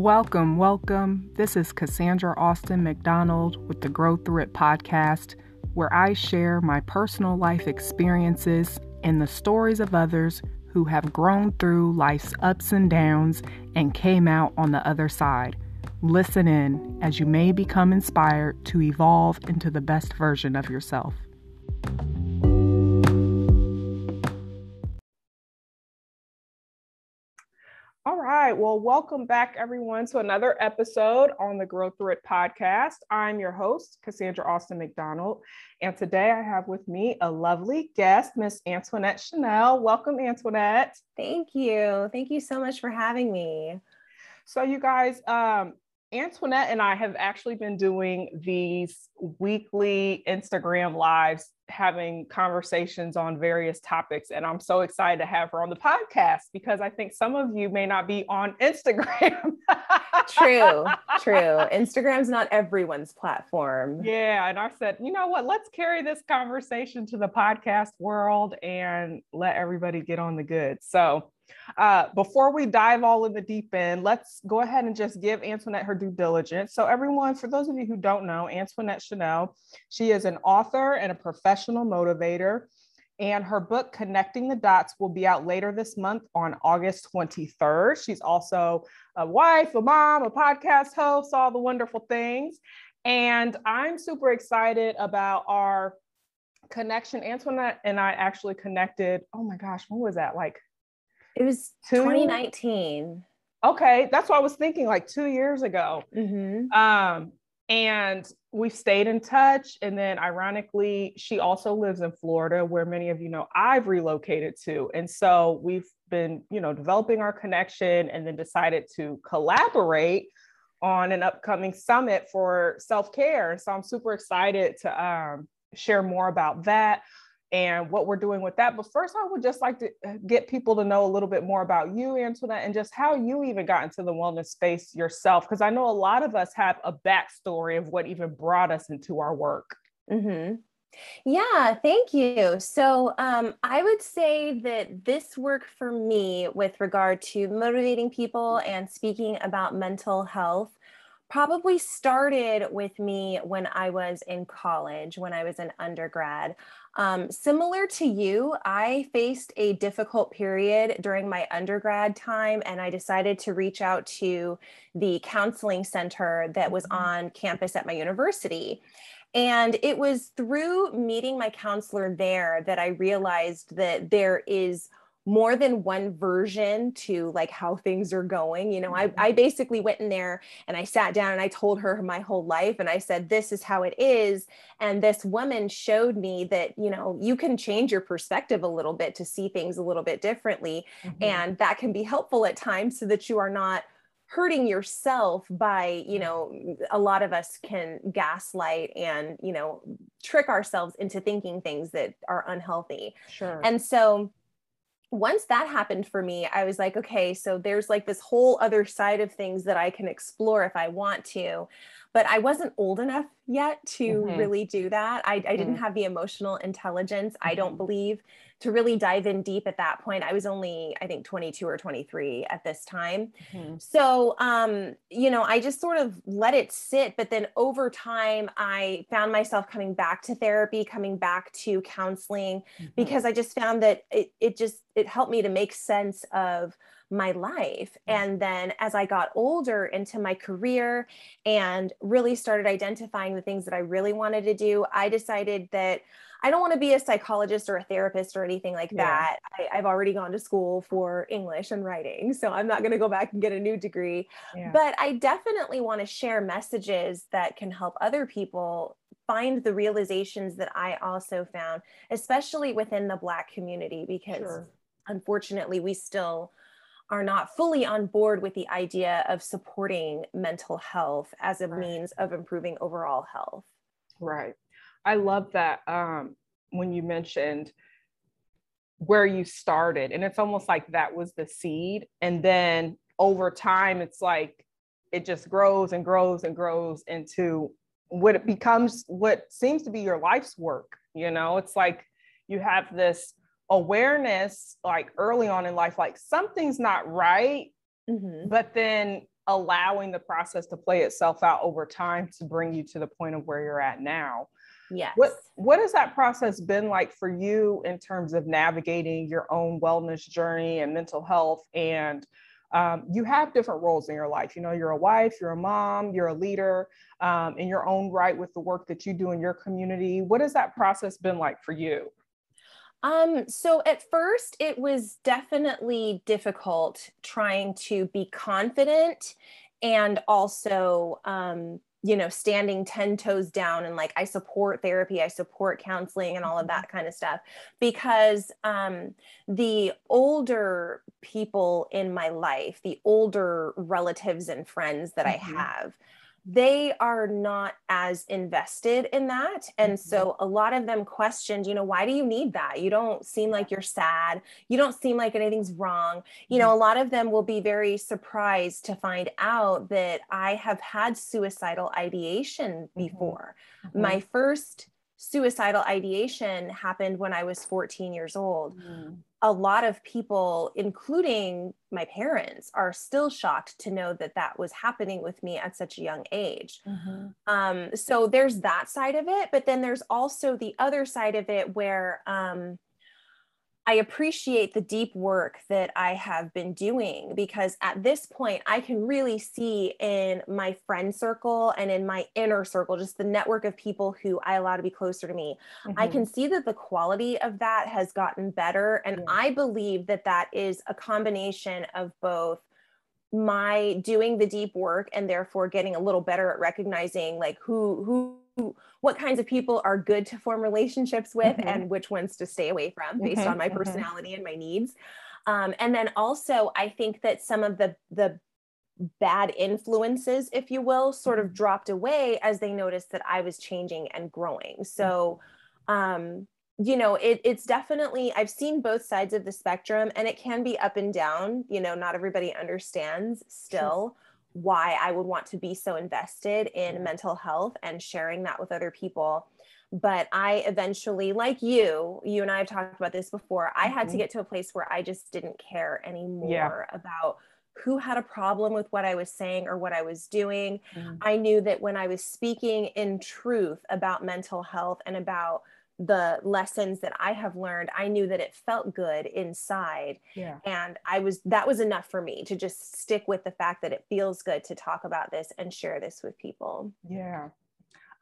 Welcome, welcome. This is Cassandra Austin McDonald with the Grow Through It podcast, where I share my personal life experiences and the stories of others who have grown through life's ups and downs and came out on the other side. Listen in as you may become inspired to evolve into the best version of yourself. Right. Well, welcome back, everyone, to another episode on the Grow Through It podcast. I'm your host, Cassandra Austin McDonald. And today I have with me a lovely guest, Miss Antoinette Chanel. Welcome, Antoinette. Thank you. Thank you so much for having me. So, you guys, um, Antoinette and I have actually been doing these weekly Instagram lives, having conversations on various topics. And I'm so excited to have her on the podcast because I think some of you may not be on Instagram. true, true. Instagram's not everyone's platform. Yeah. And I said, you know what? Let's carry this conversation to the podcast world and let everybody get on the good. So, uh, before we dive all in the deep end, let's go ahead and just give Antoinette her due diligence. So, everyone, for those of you who don't know, Antoinette Chanel, she is an author and a professional motivator. And her book, Connecting the Dots, will be out later this month on August 23rd. She's also a wife, a mom, a podcast host, all the wonderful things. And I'm super excited about our connection. Antoinette and I actually connected. Oh my gosh, when was that? Like it was two? 2019. Okay, that's what I was thinking, like two years ago. Mm-hmm. Um, and we've stayed in touch. And then, ironically, she also lives in Florida, where many of you know I've relocated to. And so we've been, you know, developing our connection, and then decided to collaborate on an upcoming summit for self care. So I'm super excited to um, share more about that and what we're doing with that. But first, I would just like to uh, get people to know a little bit more about you, Antoinette, and just how you even got into the wellness space yourself. Because I know a lot of us have a backstory of what even brought us into our work. Mm-hmm. Yeah, thank you. So, um, I would say that this work for me with regard to motivating people and speaking about mental health probably started with me when I was in college, when I was an undergrad. Um, similar to you, I faced a difficult period during my undergrad time, and I decided to reach out to the counseling center that was mm-hmm. on campus at my university. And it was through meeting my counselor there that I realized that there is more than one version to like how things are going you know I, I basically went in there and i sat down and i told her my whole life and i said this is how it is. And this woman showed me that you know you can change your perspective a little bit to see things a little bit differently mm-hmm. and that can be helpful at times so that you are not hurting yourself by you know a lot of us can gaslight and you know trick ourselves into thinking things that are unhealthy. Sure. And so once that happened for me, I was like, okay, so there's like this whole other side of things that I can explore if I want to. But I wasn't old enough yet to mm-hmm. really do that. I, I mm-hmm. didn't have the emotional intelligence, mm-hmm. I don't mm-hmm. believe, to really dive in deep at that point. I was only, I think, 22 or 23 at this time. Mm-hmm. So, um, you know, I just sort of let it sit. But then over time, I found myself coming back to therapy, coming back to counseling, mm-hmm. because I just found that it, it just, it helped me to make sense of my life. And then as I got older into my career and really started identifying the things that I really wanted to do, I decided that I don't want to be a psychologist or a therapist or anything like yeah. that. I, have already gone to school for English and writing, so I'm not going to go back and get a new degree. Yeah. But I definitely want to share messages that can help other people find the realizations that I also found, especially within the Black community, because sure. unfortunately, we still are not fully on board with the idea of supporting mental health as a right. means of improving overall health. Right. I love that um, when you mentioned where you started, and it's almost like that was the seed. And then over time, it's like it just grows and grows and grows into what it becomes, what seems to be your life's work. You know, it's like you have this awareness, like early on in life, like something's not right. Mm-hmm. But then allowing the process to play itself out over time to bring you to the point of where you're at now. Yes. What what has that process been like for you in terms of navigating your own wellness journey and mental health? And um, you have different roles in your life. You know, you're a wife, you're a mom, you're a leader um, in your own right with the work that you do in your community. What has that process been like for you? Um, so at first it was definitely difficult trying to be confident and also um, you know, standing 10 toes down and like I support therapy, I support counseling and all of that mm-hmm. kind of stuff because um the older people in my life, the older relatives and friends that mm-hmm. I have, they are not as invested in that. And mm-hmm. so a lot of them questioned, you know, why do you need that? You don't seem like you're sad. You don't seem like anything's wrong. You know, mm-hmm. a lot of them will be very surprised to find out that I have had suicidal ideation mm-hmm. before. Mm-hmm. My first suicidal ideation happened when I was 14 years old. Mm. A lot of people, including my parents, are still shocked to know that that was happening with me at such a young age. Mm-hmm. Um, so there's that side of it. But then there's also the other side of it where, um, I appreciate the deep work that I have been doing because at this point, I can really see in my friend circle and in my inner circle, just the network of people who I allow to be closer to me. Mm-hmm. I can see that the quality of that has gotten better. And I believe that that is a combination of both my doing the deep work and therefore getting a little better at recognizing like who who what kinds of people are good to form relationships with mm-hmm. and which ones to stay away from based mm-hmm, on my mm-hmm. personality and my needs um, and then also i think that some of the the bad influences if you will sort of mm-hmm. dropped away as they noticed that i was changing and growing so mm-hmm. um, you know it, it's definitely i've seen both sides of the spectrum and it can be up and down you know not everybody understands still why I would want to be so invested in mental health and sharing that with other people. But I eventually, like you, you and I have talked about this before, I had to mm-hmm. get to a place where I just didn't care anymore yeah. about who had a problem with what I was saying or what I was doing. Mm-hmm. I knew that when I was speaking in truth about mental health and about the lessons that I have learned, I knew that it felt good inside. Yeah. And I was, that was enough for me to just stick with the fact that it feels good to talk about this and share this with people. Yeah.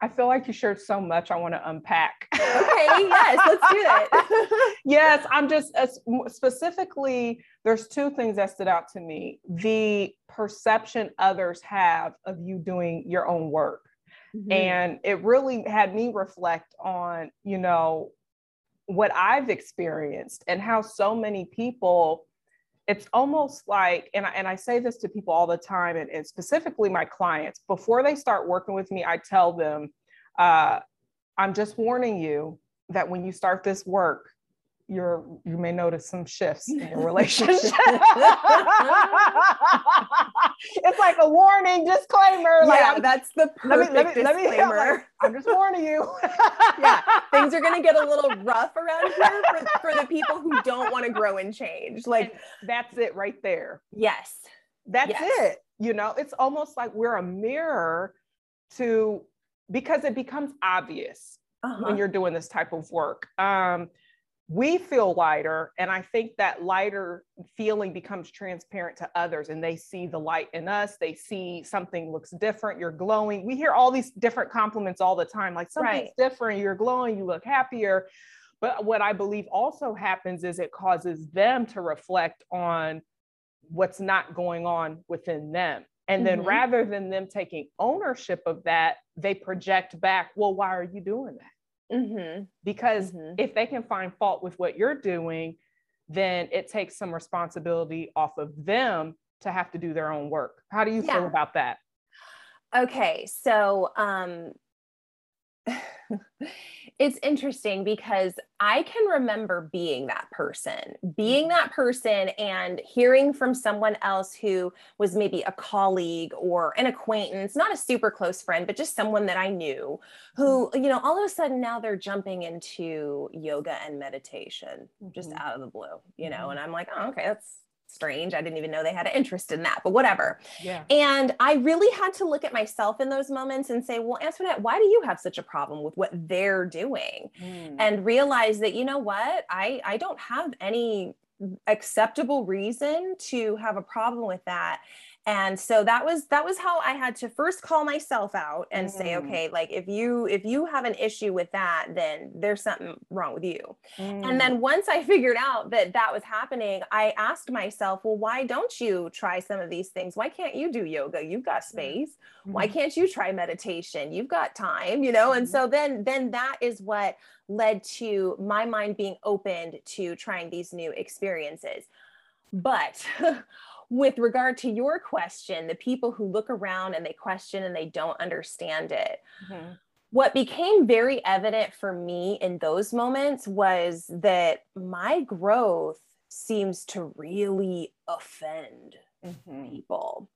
I feel like you shared so much I want to unpack. okay, yes, let's do that. yes, I'm just as specifically, there's two things that stood out to me the perception others have of you doing your own work. Mm-hmm. And it really had me reflect on, you know, what I've experienced and how so many people, it's almost like, and I, and I say this to people all the time, and, and specifically my clients, before they start working with me, I tell them, uh, I'm just warning you that when you start this work, you're you may notice some shifts in your relationship. it's like a warning disclaimer. Yeah, like, that's the perfect let me, let me, disclaimer. Let me, like, I'm just warning you. yeah, things are gonna get a little rough around here for, for the people who don't want to grow and change. Like and that's it right there. Yes. That's yes. it. You know, it's almost like we're a mirror to because it becomes obvious uh-huh. when you're doing this type of work. Um, we feel lighter and i think that lighter feeling becomes transparent to others and they see the light in us they see something looks different you're glowing we hear all these different compliments all the time like something's right. different you're glowing you look happier but what i believe also happens is it causes them to reflect on what's not going on within them and then mm-hmm. rather than them taking ownership of that they project back well why are you doing that Mm-hmm. Because mm-hmm. if they can find fault with what you're doing, then it takes some responsibility off of them to have to do their own work. How do you yeah. feel about that? Okay, so um it's interesting because I can remember being that person, being mm-hmm. that person and hearing from someone else who was maybe a colleague or an acquaintance, not a super close friend, but just someone that I knew who, mm-hmm. you know, all of a sudden now they're jumping into yoga and meditation just mm-hmm. out of the blue, you know, and I'm like, oh, okay, that's strange. I didn't even know they had an interest in that, but whatever. Yeah. And I really had to look at myself in those moments and say, well, Antoinette, why do you have such a problem with what they're doing? Mm. And realize that, you know what, I, I don't have any acceptable reason to have a problem with that and so that was that was how i had to first call myself out and mm. say okay like if you if you have an issue with that then there's something wrong with you mm. and then once i figured out that that was happening i asked myself well why don't you try some of these things why can't you do yoga you've got space mm. why can't you try meditation you've got time you know and mm-hmm. so then then that is what led to my mind being opened to trying these new experiences but with regard to your question, the people who look around and they question and they don't understand it. Mm-hmm. What became very evident for me in those moments was that my growth seems to really offend mm-hmm. people.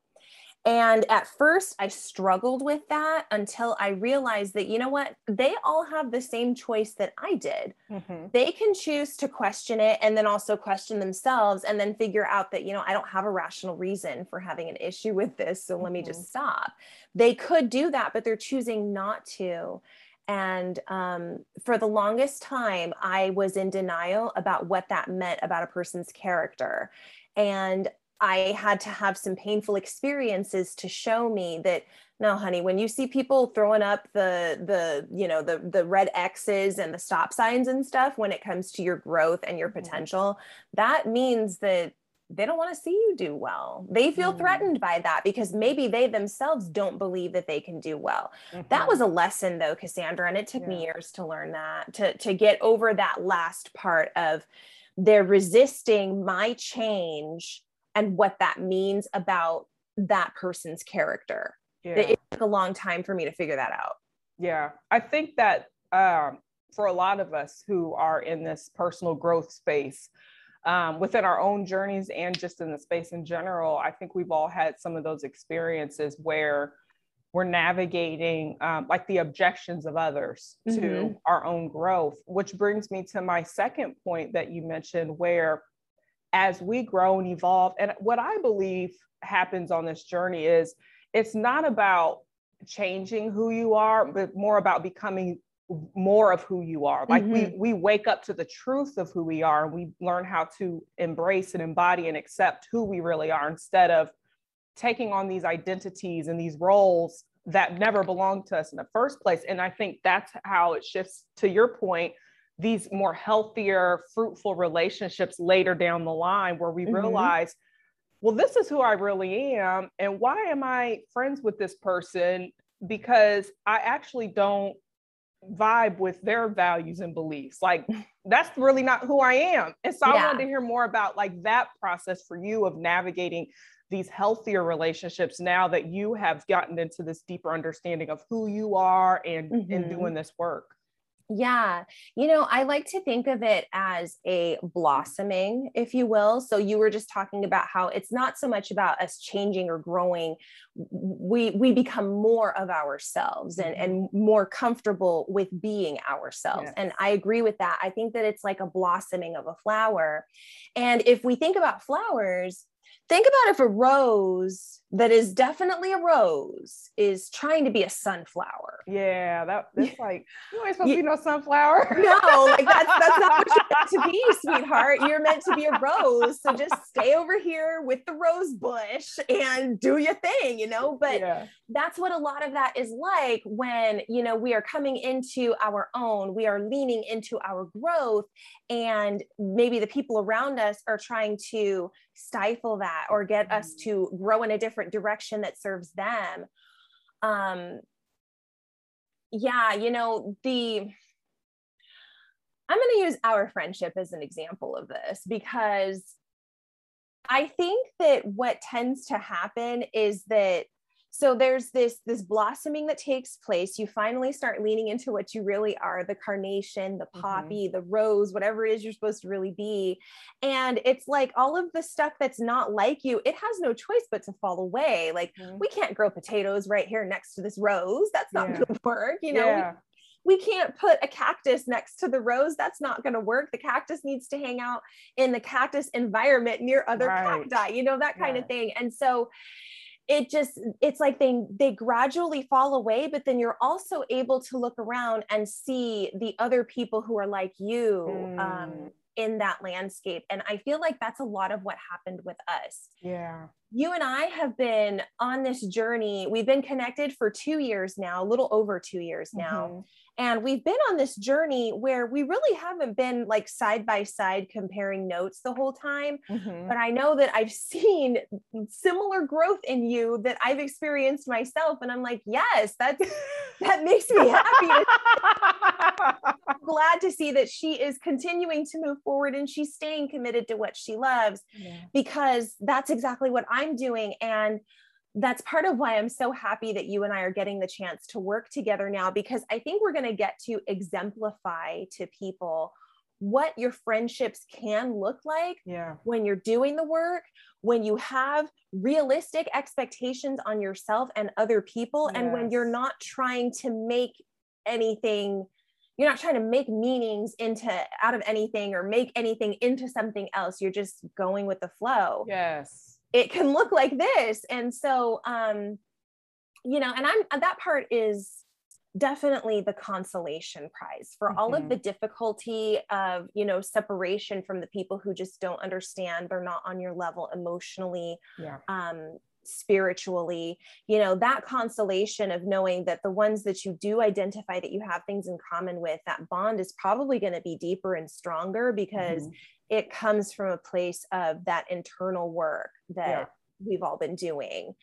And at first, I struggled with that until I realized that, you know what, they all have the same choice that I did. Mm-hmm. They can choose to question it and then also question themselves and then figure out that, you know, I don't have a rational reason for having an issue with this. So mm-hmm. let me just mm-hmm. stop. They could do that, but they're choosing not to. And um, for the longest time, I was in denial about what that meant about a person's character. And I had to have some painful experiences to show me that no honey when you see people throwing up the the you know the the red x's and the stop signs and stuff when it comes to your growth and your mm-hmm. potential that means that they don't want to see you do well. They feel mm. threatened by that because maybe they themselves don't believe that they can do well. Mm-hmm. That was a lesson though, Cassandra, and it took yeah. me years to learn that, to to get over that last part of they're resisting my change and what that means about that person's character. Yeah. It took a long time for me to figure that out. Yeah. I think that um, for a lot of us who are in this personal growth space, um, within our own journeys and just in the space in general, I think we've all had some of those experiences where we're navigating um, like the objections of others mm-hmm. to our own growth, which brings me to my second point that you mentioned, where as we grow and evolve. And what I believe happens on this journey is it's not about changing who you are, but more about becoming more of who you are. Like mm-hmm. we we wake up to the truth of who we are and we learn how to embrace and embody and accept who we really are instead of taking on these identities and these roles that never belonged to us in the first place. And I think that's how it shifts to your point these more healthier, fruitful relationships later down the line where we mm-hmm. realize, well, this is who I really am. And why am I friends with this person? Because I actually don't vibe with their values and beliefs. Like that's really not who I am. And so yeah. I wanted to hear more about like that process for you of navigating these healthier relationships now that you have gotten into this deeper understanding of who you are and, mm-hmm. and doing this work. Yeah. You know, I like to think of it as a blossoming, if you will. So you were just talking about how it's not so much about us changing or growing. We we become more of ourselves and, and mm-hmm. more comfortable with being ourselves. Yes. And I agree with that. I think that it's like a blossoming of a flower. And if we think about flowers, think about if a rose that is definitely a rose is trying to be a sunflower. Yeah, that that's like you ain't supposed to be no sunflower. no, like that's that's not what you're meant to be, sweetheart. You're meant to be a rose. So just stay over here with the rose bush and do your thing, you know. But yeah. that's what a lot of that is like when you know we are coming into our own, we are leaning into our growth, and maybe the people around us are trying to stifle that or get us mm. to grow in a different different direction that serves them. Um yeah you know the i'm going to use our friendship as an example of this because i think that what tends to happen is that so there's this this blossoming that takes place you finally start leaning into what you really are the carnation the mm-hmm. poppy mm-hmm. the rose whatever it is you're supposed to really be and it's like all of the stuff that's not like you it has no choice but to fall away like mm-hmm. we can't grow potatoes right here next to this rose that's not yeah. going to work you know yeah. we can't put a cactus next to the rose. That's not going to work. The cactus needs to hang out in the cactus environment near other right. cacti, you know, that kind of thing. And so it just it's like they they gradually fall away but then you're also able to look around and see the other people who are like you um, mm. um, in that landscape. And i feel like that's a lot of what happened with us. Yeah you and i have been on this journey we've been connected for two years now a little over two years now mm-hmm. And we've been on this journey where we really haven't been like side by side comparing notes the whole time. Mm-hmm. But I know that I've seen similar growth in you that I've experienced myself. And I'm like, yes, that's that makes me happy. glad to see that she is continuing to move forward and she's staying committed to what she loves yeah. because that's exactly what I'm doing. And that's part of why I'm so happy that you and I are getting the chance to work together now because I think we're going to get to exemplify to people what your friendships can look like yeah. when you're doing the work, when you have realistic expectations on yourself and other people, yes. and when you're not trying to make anything you're not trying to make meanings into out of anything or make anything into something else you're just going with the flow yes it can look like this and so um you know and i'm that part is definitely the consolation prize for mm-hmm. all of mm-hmm. the difficulty of you know separation from the people who just don't understand they're not on your level emotionally yeah. um spiritually you know that consolation of knowing that the ones that you do identify that you have things in common with that bond is probably going to be deeper and stronger because mm-hmm it comes from a place of that internal work that yeah. we've all been doing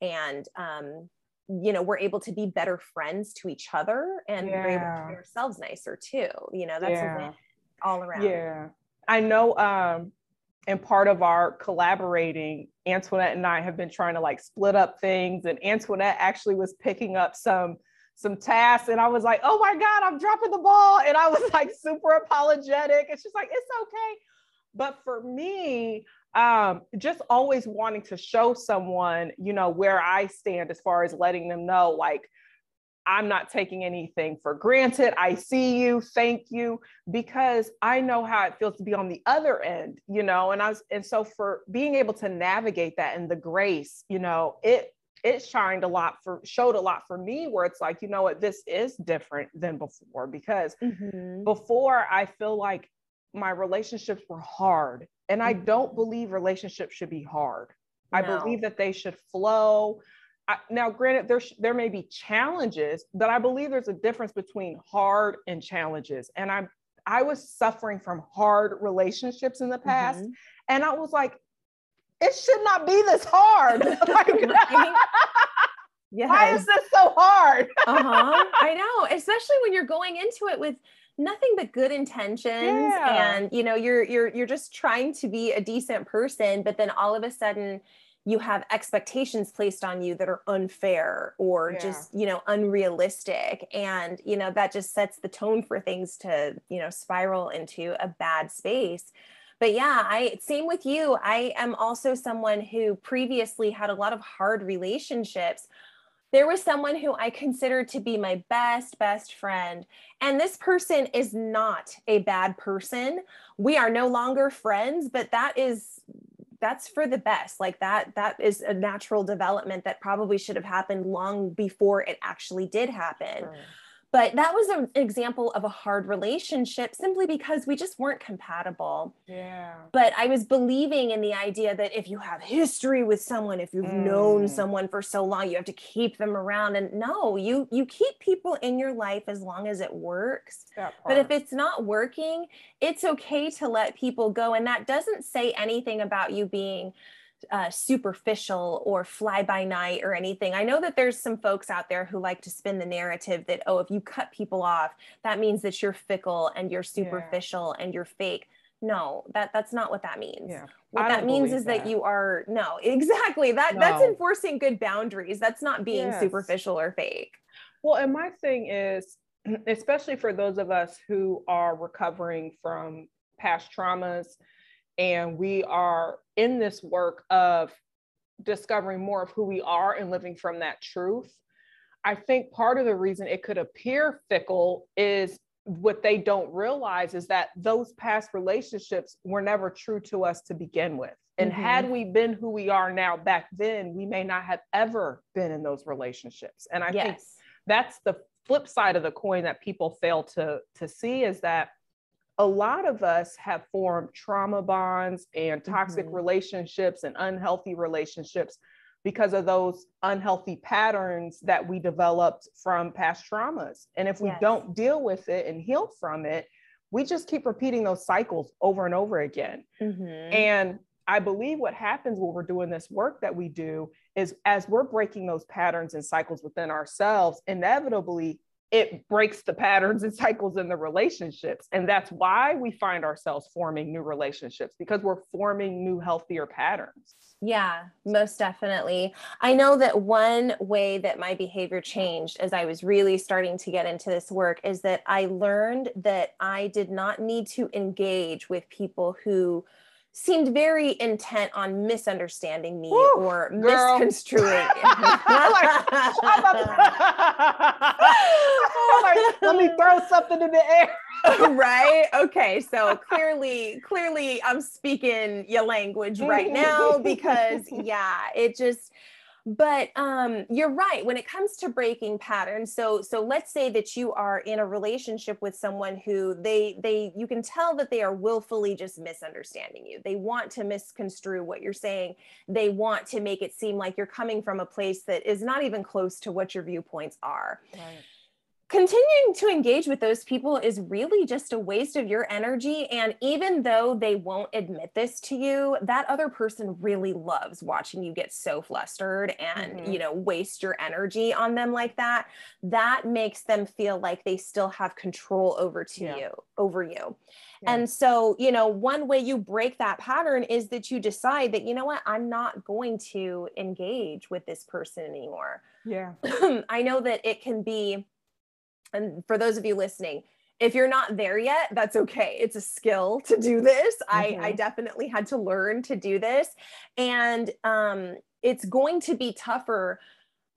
and um you know we're able to be better friends to each other and yeah. we're able to treat ourselves nicer too you know that's yeah. all around yeah i know um and part of our collaborating antoinette and i have been trying to like split up things and antoinette actually was picking up some some tasks and i was like oh my god i'm dropping the ball and i was like super apologetic and she's like it's okay. But for me, um, just always wanting to show someone, you know, where I stand as far as letting them know, like, I'm not taking anything for granted. I see you, thank you, because I know how it feels to be on the other end, you know. And I was, and so for being able to navigate that and the grace, you know, it it shined a lot for showed a lot for me where it's like, you know what, this is different than before because mm-hmm. before I feel like my relationships were hard. And I don't mm-hmm. believe relationships should be hard. No. I believe that they should flow. I, now, granted, there, there may be challenges, but I believe there's a difference between hard and challenges. And I, I was suffering from hard relationships in the past. Mm-hmm. And I was like, it should not be this hard. like, yes. Why is this so hard? uh-huh. I know, especially when you're going into it with nothing but good intentions yeah. and you know you're you're you're just trying to be a decent person but then all of a sudden you have expectations placed on you that are unfair or yeah. just you know unrealistic and you know that just sets the tone for things to you know spiral into a bad space but yeah i same with you i am also someone who previously had a lot of hard relationships there was someone who I considered to be my best, best friend. And this person is not a bad person. We are no longer friends, but that is that's for the best like that that is a natural development that probably should have happened long before it actually did happen sure. But that was an example of a hard relationship simply because we just weren't compatible. Yeah. But I was believing in the idea that if you have history with someone, if you've mm. known someone for so long, you have to keep them around. And no, you you keep people in your life as long as it works. But if it's not working, it's okay to let people go. And that doesn't say anything about you being uh, superficial or fly by night or anything. I know that there's some folks out there who like to spin the narrative that, oh, if you cut people off, that means that you're fickle and you're superficial yeah. and you're fake. No, that that's not what that means. Yeah. What that means is that. that. you are no, exactly. That no. that's enforcing good boundaries. That's not being yes. superficial or fake. Well, and my thing is, especially for those of us who are recovering from past traumas and we are in this work of discovering more of who we are and living from that truth I think part of the reason it could appear fickle is what they don't realize is that those past relationships were never true to us to begin with. And mm-hmm. had we been who we are now back then, we may not have ever been in those relationships. And I yes. think that's the flip side of the coin that people fail to, to see is that a lot of us have formed trauma bonds and toxic mm-hmm. relationships and unhealthy relationships because of those unhealthy patterns that we developed from past traumas. And if we yes. don't deal with it and heal from it, we just keep repeating those cycles over and over again. Mm-hmm. And I believe what happens when we're doing this work that we do is as we're breaking those patterns and cycles within ourselves, inevitably it breaks the patterns and cycles in the relationships. And that's why we find ourselves forming new relationships because we're forming new, healthier patterns. Yeah, most definitely. I know that one way that my behavior changed as I was really starting to get into this work is that I learned that I did not need to engage with people who seemed very intent on misunderstanding me Woo, or girl. misconstruing. like, like, oh let me throw something in the air. right? Okay. So clearly, clearly I'm speaking your language right now because yeah, it just but um, you're right when it comes to breaking patterns so so let's say that you are in a relationship with someone who they they you can tell that they are willfully just misunderstanding you. They want to misconstrue what you're saying. They want to make it seem like you're coming from a place that is not even close to what your viewpoints are. Right continuing to engage with those people is really just a waste of your energy and even though they won't admit this to you that other person really loves watching you get so flustered and mm-hmm. you know waste your energy on them like that that makes them feel like they still have control over to yeah. you over you yeah. and so you know one way you break that pattern is that you decide that you know what i'm not going to engage with this person anymore yeah i know that it can be and for those of you listening, if you're not there yet, that's okay. It's a skill to do this. Mm-hmm. I, I mm-hmm. definitely had to learn to do this. And um, it's going to be tougher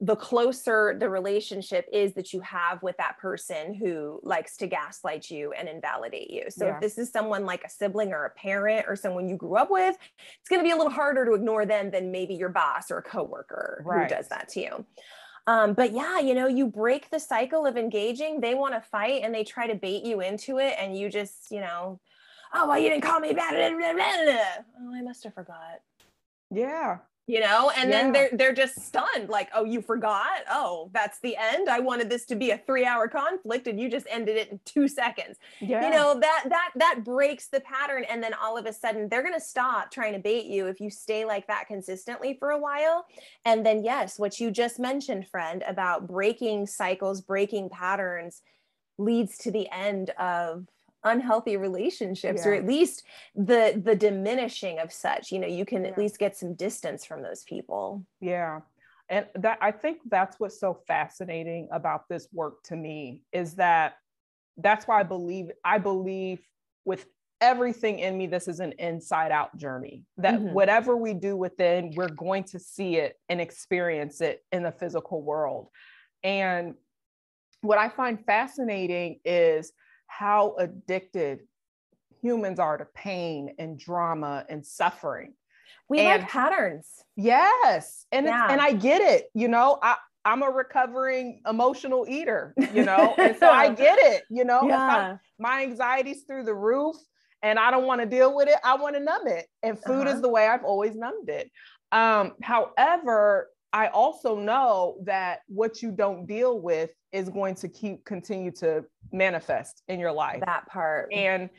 the closer the relationship is that you have with that person who likes to gaslight you and invalidate you. So yeah. if this is someone like a sibling or a parent or someone you grew up with, it's going to be a little harder to ignore them than maybe your boss or a coworker right. who does that to you. Um, but yeah, you know, you break the cycle of engaging. They want to fight and they try to bait you into it, and you just, you know, oh, well, you didn't call me back. Oh, I must have forgot. Yeah you know and yeah. then they're they're just stunned like oh you forgot oh that's the end i wanted this to be a three hour conflict and you just ended it in two seconds yeah. you know that that that breaks the pattern and then all of a sudden they're going to stop trying to bait you if you stay like that consistently for a while and then yes what you just mentioned friend about breaking cycles breaking patterns leads to the end of unhealthy relationships yeah. or at least the the diminishing of such you know you can yeah. at least get some distance from those people yeah and that i think that's what's so fascinating about this work to me is that that's why i believe i believe with everything in me this is an inside out journey that mm-hmm. whatever we do within we're going to see it and experience it in the physical world and what i find fascinating is how addicted humans are to pain and drama and suffering. We and, like patterns. Yes. And yeah. and I get it, you know, I I'm a recovering emotional eater, you know, and so I get it, you know, yeah. my anxiety's through the roof and I don't want to deal with it. I want to numb it. And food uh-huh. is the way I've always numbed it. Um, however, I also know that what you don't deal with is going to keep continue to manifest in your life. That part. And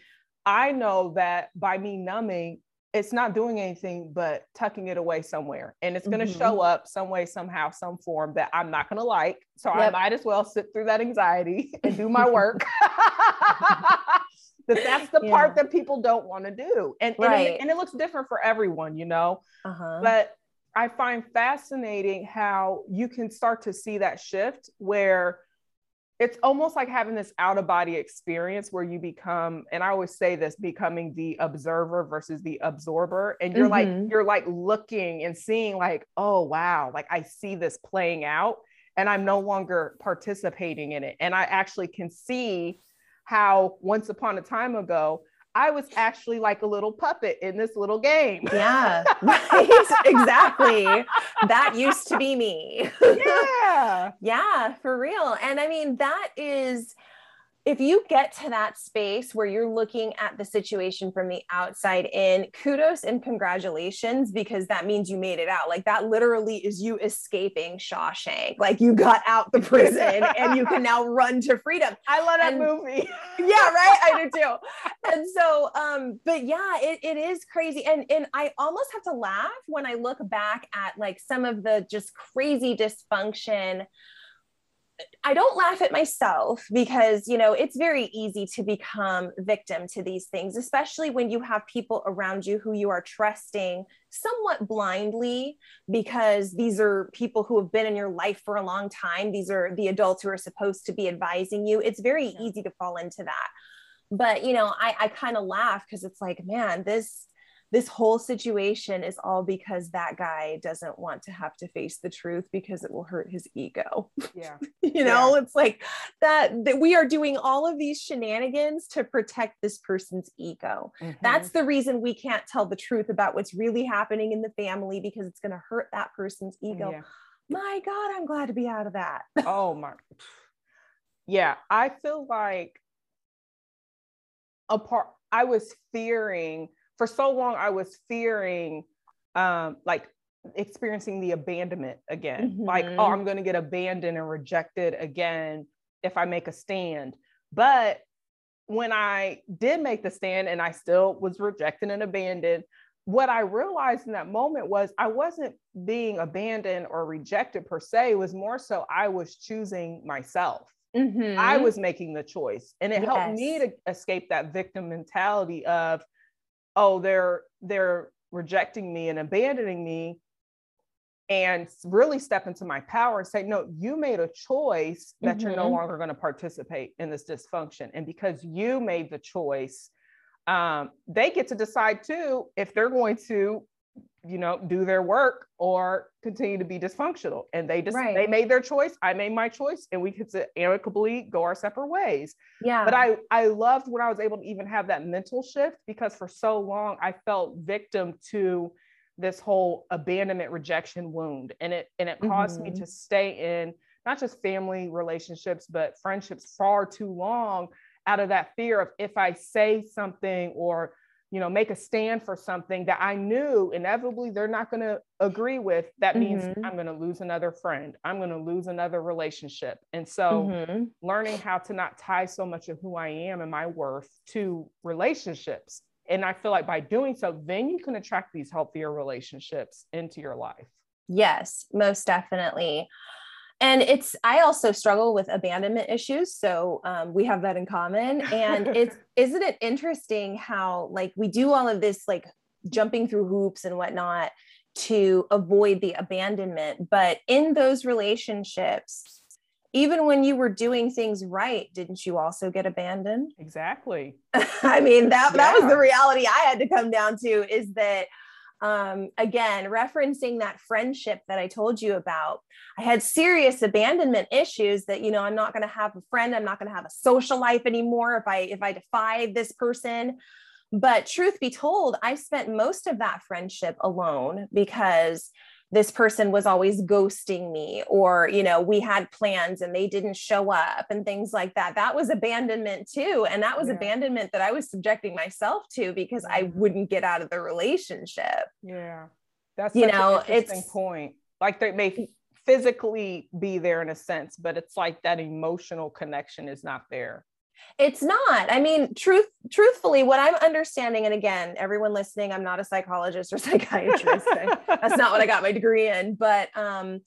I know that by me numbing, it's not doing anything but tucking it away somewhere. And it's going to mm-hmm. show up some way, somehow, some form that I'm not going to like. So yep. I might as well sit through that anxiety and do my work. that that's the yeah. part that people don't want to do. And, right. and, it, and, it, looks different for everyone, you know? Uh-huh. But I find fascinating how you can start to see that shift where it's almost like having this out of body experience where you become and i always say this becoming the observer versus the absorber and you're mm-hmm. like you're like looking and seeing like oh wow like i see this playing out and I'm no longer participating in it. And I actually can see how once upon a time ago, I was actually like a little puppet in this little game. Yeah, right. exactly. That used to be me. Yeah. yeah, for real. And I mean, that is if you get to that space where you're looking at the situation from the outside in, kudos and congratulations, because that means you made it out. Like that literally is you escaping Shawshank. Like you got out the prison and you can now run to freedom. I love that and, movie. yeah, right. I do too. And so, um, but yeah, it, it is crazy. And, and I almost have to laugh when I look back at like some of the just crazy dysfunction I don't laugh at myself because, you know, it's very easy to become victim to these things, especially when you have people around you who you are trusting somewhat blindly because these are people who have been in your life for a long time. These are the adults who are supposed to be advising you. It's very easy to fall into that. But, you know, I, I kind of laugh because it's like, man, this this whole situation is all because that guy doesn't want to have to face the truth because it will hurt his ego. Yeah. you know, yeah. it's like that, that we are doing all of these shenanigans to protect this person's ego. Mm-hmm. That's the reason we can't tell the truth about what's really happening in the family because it's going to hurt that person's ego. Yeah. My God, I'm glad to be out of that. oh my. Yeah, I feel like a part I was fearing for so long I was fearing um, like experiencing the abandonment again. Mm-hmm. Like, oh, mm-hmm. I'm going to get abandoned and rejected again if I make a stand. But when I did make the stand and I still was rejected and abandoned, what I realized in that moment was I wasn't being abandoned or rejected per se. It was more so I was choosing myself. Mm-hmm. I was making the choice. And it yes. helped me to escape that victim mentality of, oh they're they're rejecting me and abandoning me and really step into my power and say no you made a choice that mm-hmm. you're no mm-hmm. longer going to participate in this dysfunction and because you made the choice um, they get to decide too if they're going to you know do their work or continue to be dysfunctional and they just right. they made their choice i made my choice and we could amicably go our separate ways yeah but i i loved when i was able to even have that mental shift because for so long i felt victim to this whole abandonment rejection wound and it and it caused mm-hmm. me to stay in not just family relationships but friendships far too long out of that fear of if i say something or you know make a stand for something that i knew inevitably they're not going to agree with that means mm-hmm. i'm going to lose another friend. I'm going to lose another relationship. And so mm-hmm. learning how to not tie so much of who i am and my worth to relationships. And i feel like by doing so then you can attract these healthier relationships into your life. Yes most definitely and it's i also struggle with abandonment issues so um, we have that in common. And it's isn't it interesting how like we do all of this like jumping through hoops and whatnot to avoid the abandonment but in those relationships even when you were doing things right didn't you also get abandoned? Exactly. I mean that yeah. that was the reality i had to come down to is that um, again, referencing that friendship that I told you about, I had serious abandonment issues that, you know, I'm not going to have a friend. I'm not going to have a social life anymore if I, if I defy this person. But truth be told, I spent most of that friendship alone because this person was always ghosting me or you know we had plans and they didn't show up and things like that. That was abandonment too. And that was yeah. abandonment that i was subjecting myself to because i wouldn't get out of the relationship. Yeah. That's you know it's point. Like they may mm. physically be there in a sense but it's like that emotional connection is not there it's not. I mean, truth truthfully, what I'm understanding, and again, everyone listening, I'm not a psychologist or psychiatrist. That's not what I got my degree in, but um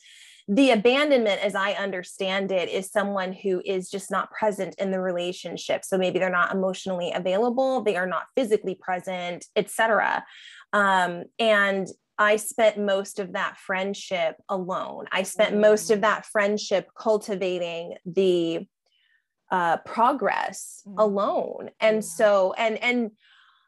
the abandonment as i understand it is someone who is just not present in the relationship so maybe they're not emotionally available they are not physically present etc um, and i spent most of that friendship alone i spent most of mm. that friendship cultivating the uh, progress mm-hmm. alone and so and and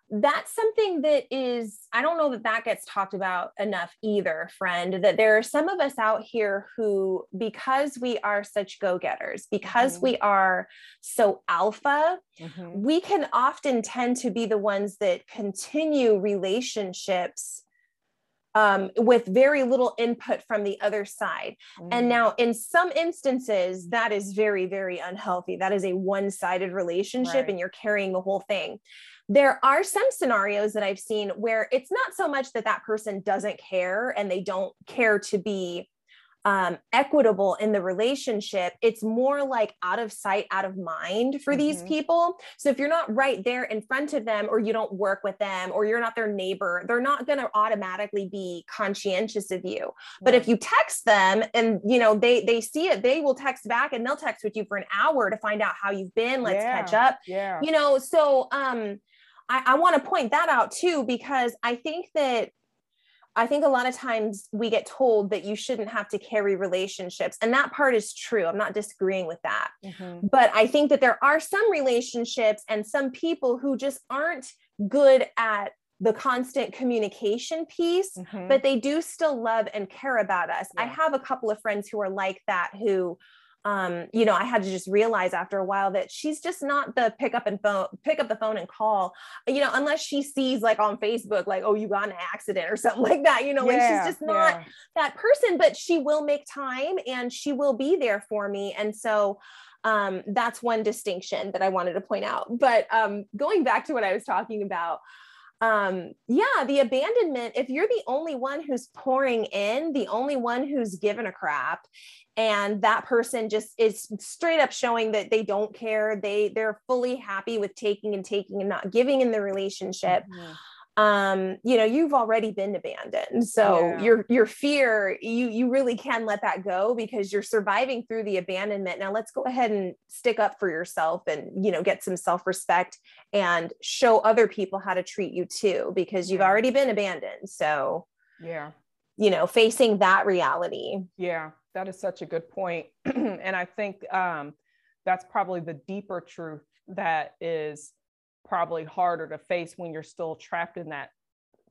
that's something that is i don't know that that gets talked about enough either friend that there are some of us out here who because we are such go-getters because mm-hmm. we are so alpha mm-hmm. we can often tend to be the ones that continue relationships um, with very little input from the other side. Mm. And now, in some instances, that is very, very unhealthy. That is a one sided relationship, right. and you're carrying the whole thing. There are some scenarios that I've seen where it's not so much that that person doesn't care and they don't care to be um, equitable in the relationship, it's more like out of sight, out of mind for mm-hmm. these people. So if you're not right there in front of them, or you don't work with them, or you're not their neighbor, they're not going to automatically be conscientious of you. But if you text them and you know they they see it, they will text back and they'll text with you for an hour to find out how you've been. Let's yeah. catch up. Yeah. You know, so um, I, I want to point that out too because I think that I think a lot of times we get told that you shouldn't have to carry relationships. And that part is true. I'm not disagreeing with that. Mm-hmm. But I think that there are some relationships and some people who just aren't good at the constant communication piece, mm-hmm. but they do still love and care about us. Yeah. I have a couple of friends who are like that who um, you know, I had to just realize after a while that she's just not the pick up and phone, pick up the phone and call, you know, unless she sees like on Facebook, like, oh, you got an accident or something like that, you know, yeah, like she's just not yeah. that person, but she will make time and she will be there for me. And so um, that's one distinction that I wanted to point out. But um, going back to what I was talking about, um yeah the abandonment if you're the only one who's pouring in the only one who's given a crap and that person just is straight up showing that they don't care they they're fully happy with taking and taking and not giving in the relationship mm-hmm. Um you know you've already been abandoned. So yeah. your your fear you you really can let that go because you're surviving through the abandonment. Now let's go ahead and stick up for yourself and you know get some self-respect and show other people how to treat you too because you've yeah. already been abandoned. So yeah. you know facing that reality. Yeah that is such a good and I think um, that's probably the deeper truth that is probably harder to face when you're still trapped in that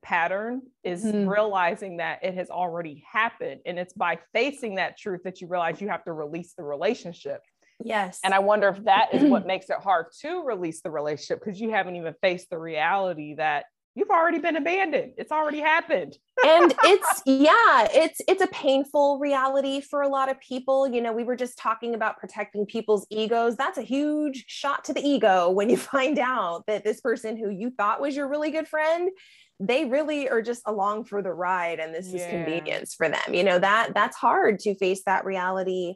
pattern is mm. realizing that it has already happened and it's by facing that truth that you realize you have to release the relationship yes and i wonder if that is what makes it hard to release the relationship because you haven't even faced the reality that you've already been abandoned. It's already happened. And it's yeah it's it's a painful reality for a lot of people. You know we were just talking about protecting people's egos. That's a huge shot to the ego when you find out that this person who you thought was your really good friend they really are just along for the ride and this yeah. is convenience for them. You know that that's hard to face that reality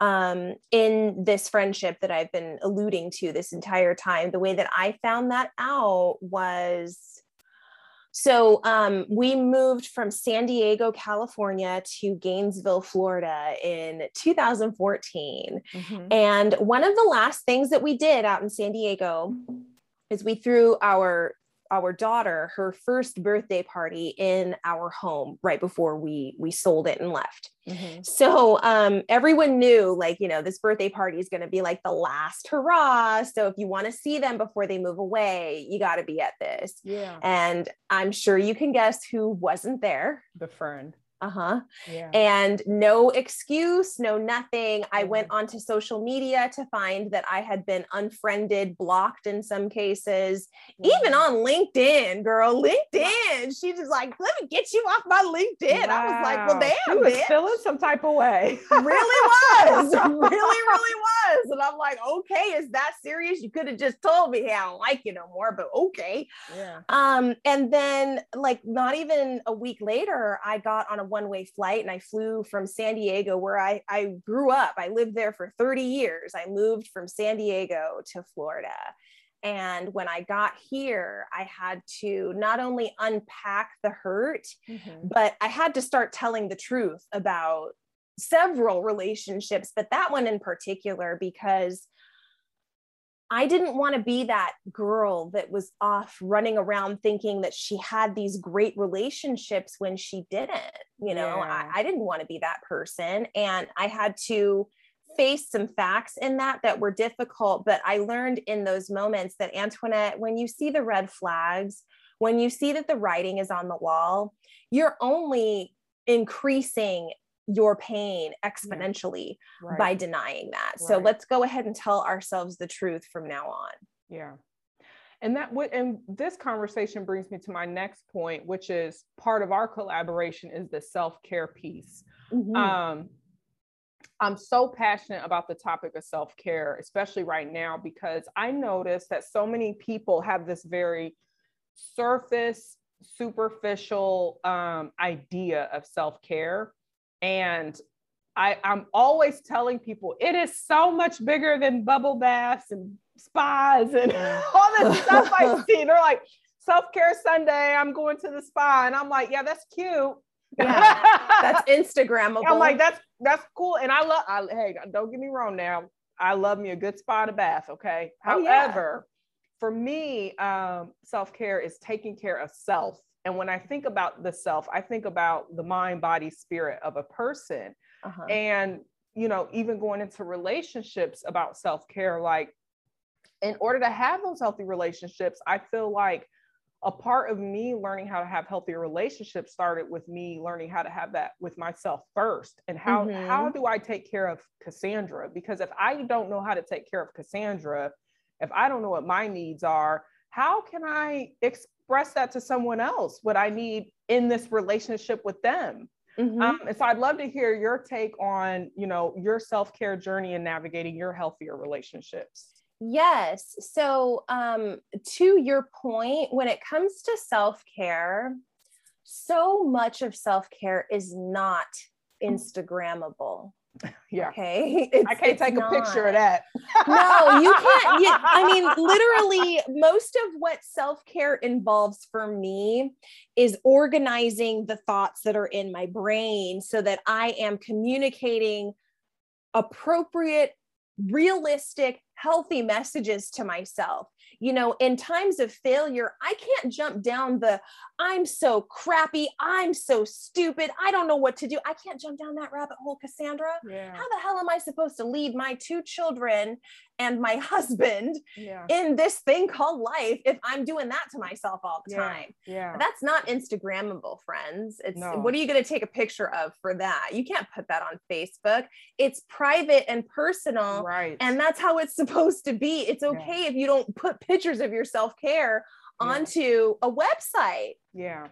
um, in this friendship that I've been alluding to this entire time. The way that I found that out was so um, we moved from San Diego, California to Gainesville, Florida in 2014. Mm-hmm. And one of the last things that we did out in San Diego is we threw our our daughter her first birthday party in our home right before we we sold it and left. Mm-hmm. so um everyone knew like you know this birthday party is going to be like the last hurrah. So if you want to see them before they move away you got to be at this. Yeah. And i'm sure you can guess who wasn't there. The friend uh-huh. Yeah. and no excuse no nothing. I went mm-hmm. onto social media to find that i had been unfriended blocked in some cases even on linkedin girl linkedin. She just like let me get you off my linkedin. Wow. i was like well damn she was bitch. feeling some type of way. Really was. Really really was. And i'm like okay is that serious? You could have just told me hey, i don't like you no more but okay. Yeah. Um and then like not even a week later i got on a one way flight and I flew from San Diego, where I, I grew up. I lived there for 30 years. I moved from San Diego to Florida. And when I got here, I had to not only unpack the hurt, mm-hmm. but I had to start telling the truth about several relationships, but that one in particular, because I didn't want to be that girl that was off running around thinking that she had these great relationships when she didn't. You know, yeah. I, I didn't want to be that person. And I had to face some facts in that that were difficult, but I learned in those moments that Antoinette, when you see the red flags, when you see that the writing is on the wall, you're only increasing your pain exponentially yeah. right. by denying that. Right. So let's go ahead and tell ourselves the truth from now on. Yeah. And that would and this conversation brings me to my next point, which is part of our collaboration is the self-care piece. Mm-hmm. Um, I'm so passionate about the topic of self-care, especially right now, because I notice that so many people have this very surface, superficial um, idea of self-care. And I, I'm always telling people it is so much bigger than bubble baths and spas and all this stuff I see. They're like, self care Sunday, I'm going to the spa. And I'm like, yeah, that's cute. Yeah, that's Instagrammable. I'm like, that's that's cool. And I love I, hey, don't get me wrong now. I love me a good spa and a bath. Okay. Oh, However, yeah. for me, um, self-care is taking care of self. And when I think about the self, I think about the mind, body, spirit of a person. Uh-huh. And you know, even going into relationships about self-care, like in order to have those healthy relationships, I feel like a part of me learning how to have healthier relationships started with me learning how to have that with myself first and how mm-hmm. how do i take care of cassandra because if i don't know how to take care of cassandra if i don't know what my needs are how can i express that to someone else what i need in this relationship with them mm-hmm. um, and so i'd love to hear your take on you know your self-care journey and navigating your healthier relationships Yes. So, um, to your point, when it comes to self care, so much of self care is not Instagrammable. Yeah. Okay. It's, I can't take not. a picture of that. no, you can't. You, I mean, literally, most of what self care involves for me is organizing the thoughts that are in my brain so that I am communicating appropriate, realistic, healthy messages to myself. You know, in times of failure, I can't jump down the I'm so crappy, I'm so stupid, I don't know what to do. I can't jump down that rabbit hole, Cassandra. Yeah. How the hell am I supposed to lead my two children and my husband yeah. in this thing called life if I'm doing that to myself all the yeah. time. Yeah. That's not Instagrammable, friends. It's no. what are you going to take a picture of for that? You can't put that on Facebook. It's private and personal. Right. And that's how it's supposed to be. It's okay yeah. if you don't put pictures of your self-care onto a website. Yeah.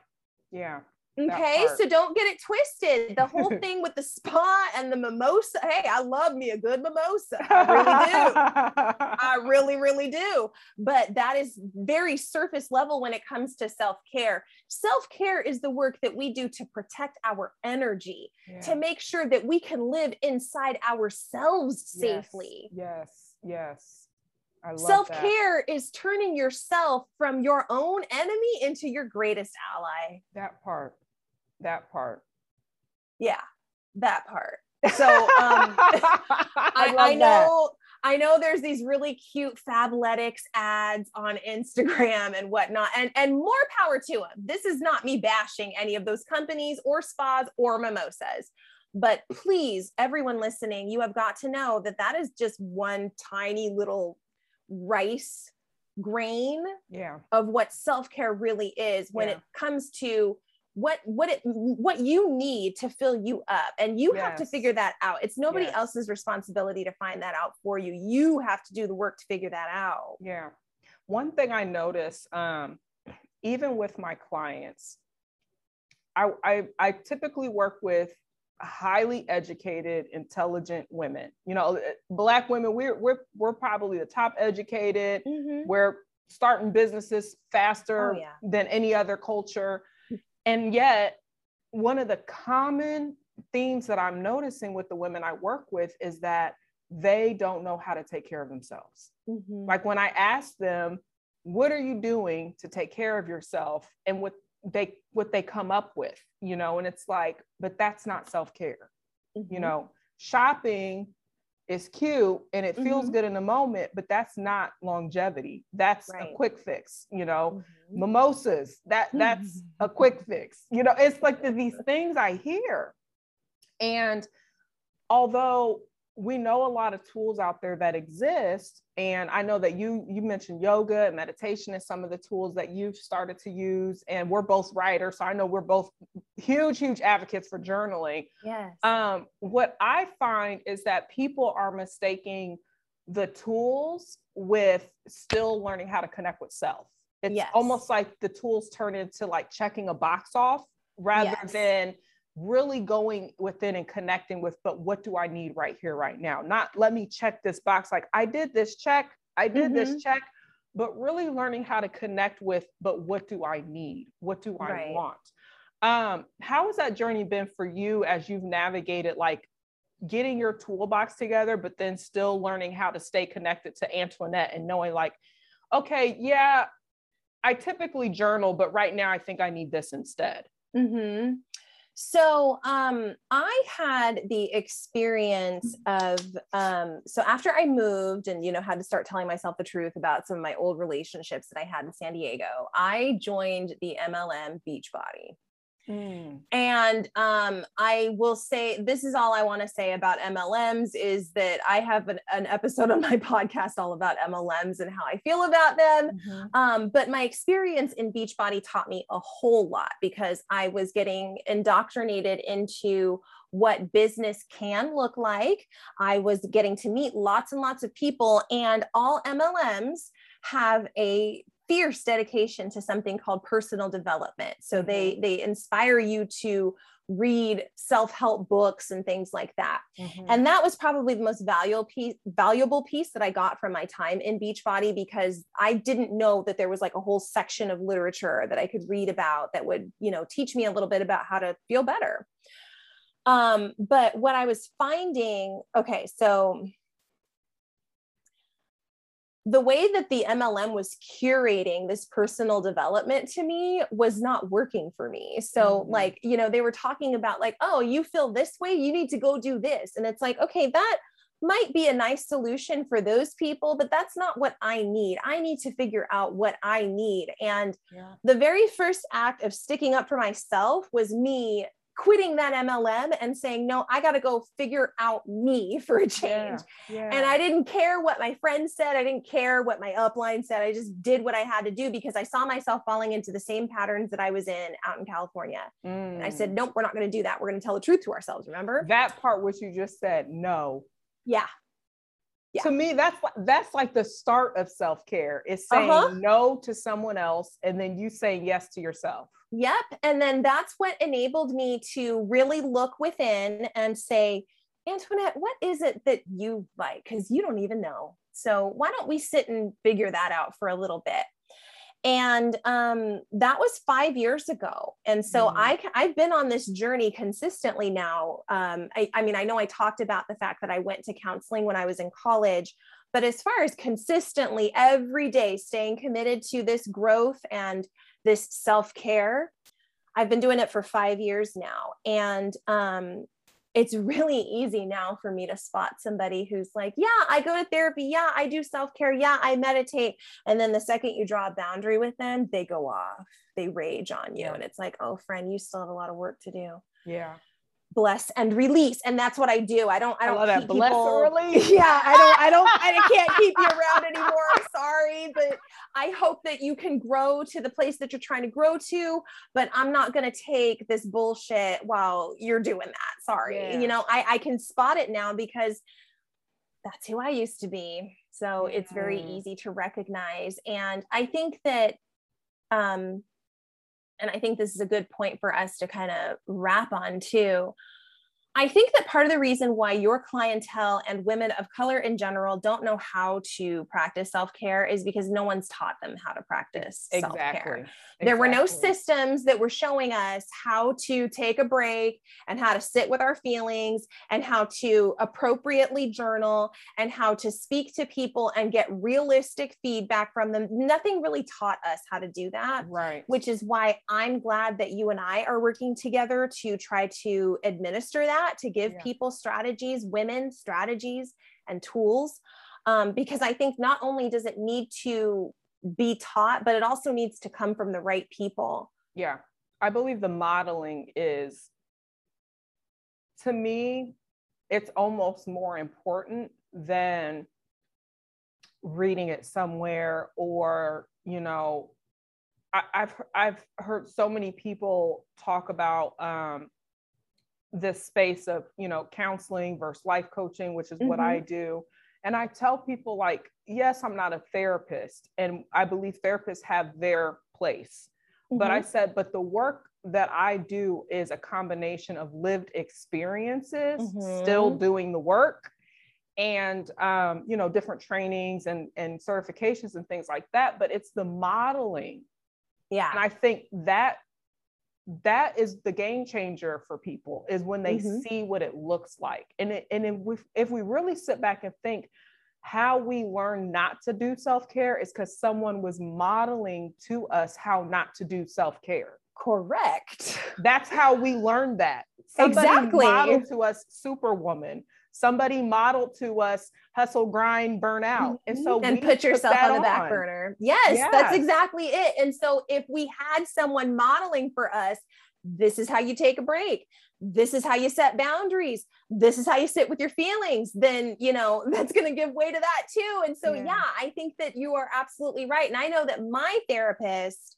Yeah. Okay, so don't get it twisted. The whole thing with the spa and the mimosa. Hey, I love me a good mimosa. I really do. I really, really do. But that is very surface level when it comes to self care. Self care is the work that we do to protect our energy, yeah. to make sure that we can live inside ourselves safely. Yes, yes. yes. Self care is turning yourself from your own enemy into your greatest ally. That part that part. Yeah, that part. So um, I, I, know that. I know there's these really cute Fabletics ads on Instagram and whatnot, and and more power to them. This is not me bashing any of those companies or spas or mimosas, but please, everyone listening, you have got to know that that is just one tiny little rice grain yeah. of what self care really is when yeah. it comes to what what it what you need to fill you up and you yes. have to figure that out it's nobody yes. else's responsibility to find that out for you you have to do the work to figure that out yeah one thing i notice um, even with my clients I, I i typically work with highly educated intelligent women you know black women we're we're, we're probably the top educated mm-hmm. we're starting businesses faster oh, yeah. than any other culture and yet, one of the common themes that I'm noticing with the women I work with is that they don't know how to take care of themselves. Mm-hmm. Like when I ask them, what are you doing to take care of yourself? And what they what they come up with, you know, and it's like, but that's not self-care. Mm-hmm. You know, shopping is cute and it feels mm-hmm. good in the moment, but that's not longevity. That's right. a quick fix, you know. Mm-hmm. Mimosas, that that's a quick fix. You know, it's like the, these things I hear. And although we know a lot of tools out there that exist and i know that you you mentioned yoga and meditation and some of the tools that you've started to use and we're both writers so i know we're both huge huge advocates for journaling yes um, what i find is that people are mistaking the tools with still learning how to connect with self it's yes. almost like the tools turn into like checking a box off rather yes. than really going within and connecting with, but what do I need right here, right now? Not let me check this box like I did this check, I did mm-hmm. this check, but really learning how to connect with, but what do I need? What do I right. want? Um, how has that journey been for you as you've navigated like getting your toolbox together, but then still learning how to stay connected to Antoinette and knowing like, okay, yeah, I typically journal, but right now I think I need this instead. Mm-hmm. So um, I had the experience of um, so after I moved and you know had to start telling myself the truth about some of my old relationships that I had in San Diego. I joined the MLM Beachbody. Mm. And um, I will say this is all I want to say about MLMs is that I have an, an, episode on my podcast all about MLMs and how I feel about them. Mm-hmm. Um, but my experience in Beachbody taught me a whole lot because I was getting indoctrinated into what business can look like. I was getting to meet lots and lots of people, and all MLMs have a fierce dedication to something called personal development. So mm-hmm. they they inspire you to read self-help books and things like that. Mm-hmm. And that was probably the most valuable piece valuable piece that I got from my time in Beachbody because I didn't know that there was like a whole section of literature that I could read about that would, you know, teach me a little bit about how to feel better. Um, but what I was finding, okay, so the way that the MLM was curating this personal development to me was not working for me. So, mm-hmm. like, you know, they were talking about, like, oh, you feel this way, you need to go do this. And it's like, okay, that might be a nice solution for those people, but that's not what I need. I need to figure out what I need. And yeah. the very first act of sticking up for myself was me quitting that MLM and saying, no, I got to go figure out me for a change. Yeah, yeah. And I didn't care what my friends said. I didn't care what my upline said. I just did what I had to do because I saw myself falling into the same patterns that I was in out in California. Mm. And I said, mm. nope, we're not going to do that. We're going to tell the truth to ourselves. Remember that part, which you just said, no. Yeah. Yeah. To me, that's that's like the start of self care. Is saying uh-huh. no to someone else, and then you saying yes to yourself. Yep. And then that's what enabled me to really look within and say, Antoinette, what is it that you like? Because you don't even know. So why don't we sit and figure that out for a little bit? And um, that was five years ago. And so mm. I, I've been on this journey consistently now. Um, I, I mean, I know I talked about the fact that I went to counseling when I was in college, but as far as consistently every day staying committed to this growth and this self care. I've been doing it for five years now. And um, it's really easy now for me to spot somebody who's like, yeah, I go to therapy. Yeah, I do self care. Yeah, I meditate. And then the second you draw a boundary with them, they go off, they rage on you. Yeah. And it's like, oh, friend, you still have a lot of work to do. Yeah bless and release and that's what i do. I don't i don't I keep bless people, release. Yeah i don't i don't i can't keep you around anymore. I'm sorry but i hope that you can grow to the place that you're trying to grow to but i'm not going to take this bullshit while you're doing that. Sorry. Yeah. you know i i can spot it now because that's who i used to be. So it's very easy to recognize. And i think that um and I think this is a good point for us to kind of wrap on too. I think that part of the reason why your clientele and women of color in general don't know how to practice self care is because no one's taught them how to practice exactly. self care. There were no systems that were showing us how to take a break and how to sit with our feelings and how to appropriately journal and how to speak to people and get realistic feedback from them. Nothing really taught us how to do that. Right. Which is why I'm glad that you and I are working together to try to administer that that to give yeah. people strategies, women strategies and tools. Um, because I think not only does it need to be taught, but it also needs to come from the right people. Yeah. I believe the modeling is, to me, it's almost more important than reading it somewhere or you know I, have I've heard so many people talk about um, this space of you know counseling versus life coaching, which is mm-hmm. what I mm-hmm. do, and I tell people like, yes, I'm not a therapist, and I believe therapists have their place, mm-hmm. but I mm-hmm. said, but the work that I do is a combination of lived experiences, mm-hmm. still doing the work, and um, you know different trainings and and certifications and things like that. But it's the modeling, yeah. And I think that that is the game changer for people is when they mm-hmm. see what it looks like, and it, and if we if we really sit back and think how we learn not to do self care is because someone was modeling to us how not to do self care correct. That's how we learned that. Somebody exactly. modeled to us Superwoman. Somebody modeled to us hustle, grind, burn out. And mm-hmm. so and put yourself on the back on. burner. Yes, yes, that's exactly it. And so if we had someone modeling for us, this is how you take a break. This is how you set boundaries. This is how you sit with your feelings. Then, you know, that's going to give way to that too. And so, yeah. yeah, I think that you are absolutely right. And I know that my therapist,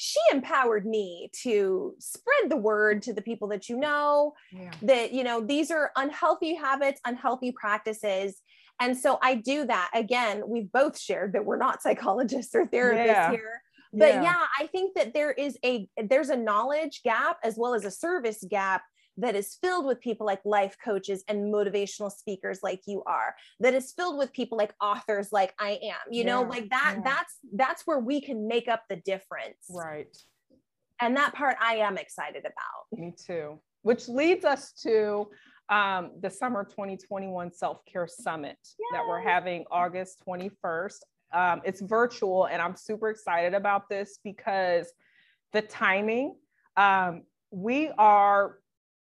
she empowered me to spread the word to the people that you know yeah. that you know these are unhealthy habits unhealthy practices and so i do that again we've both shared that we're not psychologists or therapists yeah. here but yeah. yeah i think that there is a there's a knowledge gap as well as a service gap that is filled with people like life coaches and motivational speakers like you are that is filled with people like authors like i am you yeah, know like that yeah. that's that's where we can make up the difference. Right. And that part i am excited about. Me too. Which leads us to um, the summer 2021 self-care summit Yay. that we're having august 21st um, it's virtual and i'm super excited about this because the timing um, we are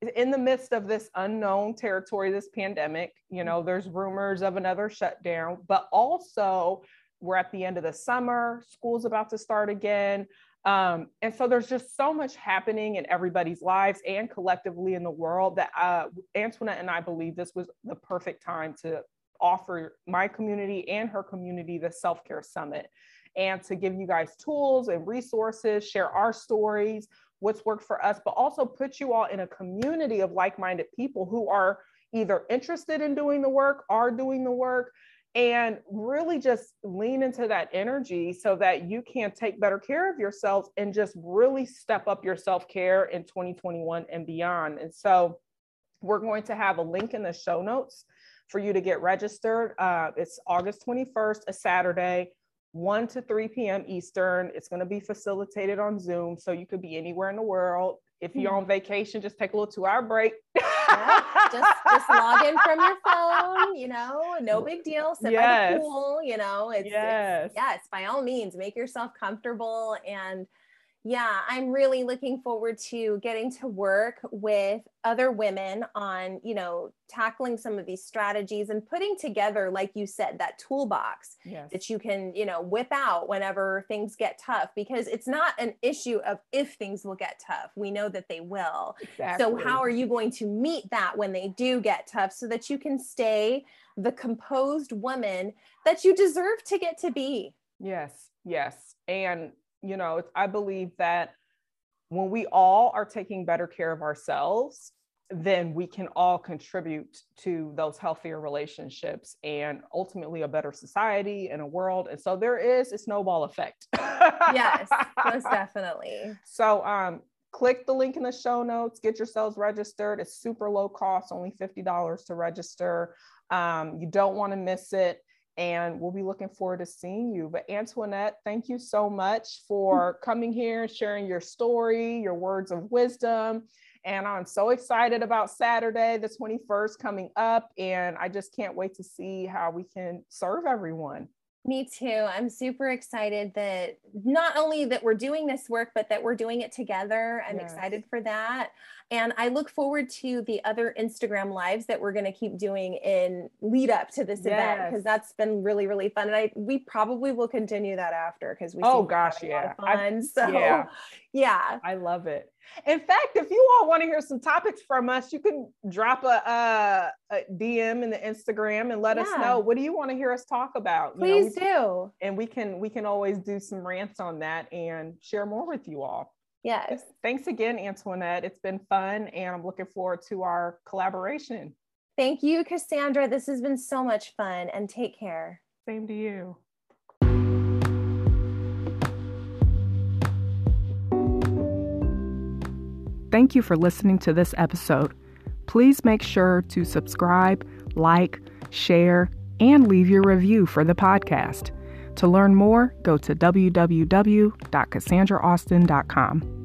in the midst of this unknown territory, this pandemic, you know, there's rumors of another shutdown, but also we're at the end of the summer, school's about to start again. Um, and so there's just so much happening in everybody's lives and collectively in the world that uh, Antoinette and I believe this was the perfect time to offer my community and her community the self care summit and to give you guys tools and resources, share our stories, what's worked for us, but also put you all in a community of like minded people who are either interested in doing the work, are doing the work, and really just lean into that energy so that you can take better care of yourselves and just really step up your self care in 2021 and beyond. And so we're going to have a link in the show notes for you to get registered. Uh, it's August 21st, a Saturday. 1 to 3 p.m. Eastern. It's going to be facilitated on Zoom, so you could be anywhere in the world. If you're hmm. on vacation, just take a little two-hour break. yeah, just, just log in from your phone. You know, no big deal. Sit yes. by the pool. You know, it's yes, it's, yes. By all means, make yourself comfortable and yeah, I'm really looking forward to getting to work with other women on, you know, tackling some of these strategies and putting together, like you said, that toolbox yes. that you can, you know, whip out whenever things get tough because it's not an issue of if things will get tough. We know that they will. Exactly. So, how are you going to meet that when they do get tough so that you can stay the composed woman that you deserve to get to be? Yes, yes. And you know, I believe that when we all are taking better care of ourselves, then we can all contribute to those healthier relationships and ultimately a better society and a world. And so there is a snowball effect. yes, most definitely. So um click the link in the show notes, get yourselves registered. It's super low cost, only $50 to register. Um, you don't want to miss it and we'll be looking forward to seeing you. But Antoinette, thank you so much for coming here and sharing your story, your words of wisdom. And I'm so excited about Saturday, the 21st, coming up. And I just can't wait to see how we can serve everyone. Me too. I'm super excited that not only that we're doing this work, but that we're doing it together. I'm yes. excited for that. And I look forward to the other Instagram lives that we're going to keep doing in lead up to this yes. event because that's been really, really fun. And I we probably will continue that after because we oh gosh, yeah, fun. I, so yeah. Yeah. I love it. In fact, if you all want to hear some topics from us, you can drop a, a, a DM in the Instagram and let yeah. us know what do you want to hear us talk about. Please you know, do. And we can we can always do some rants on that and share more with you all. Yes. Thanks again, Antoinette. It's been fun and I'm looking forward to our collaboration. Thank you, Cassandra. This has been so much fun and take care. Same to you. Thank you for listening to this episode. Please make sure to subscribe, like, share, and leave your review for the podcast. To learn more, go to www.cassandraaustin.com.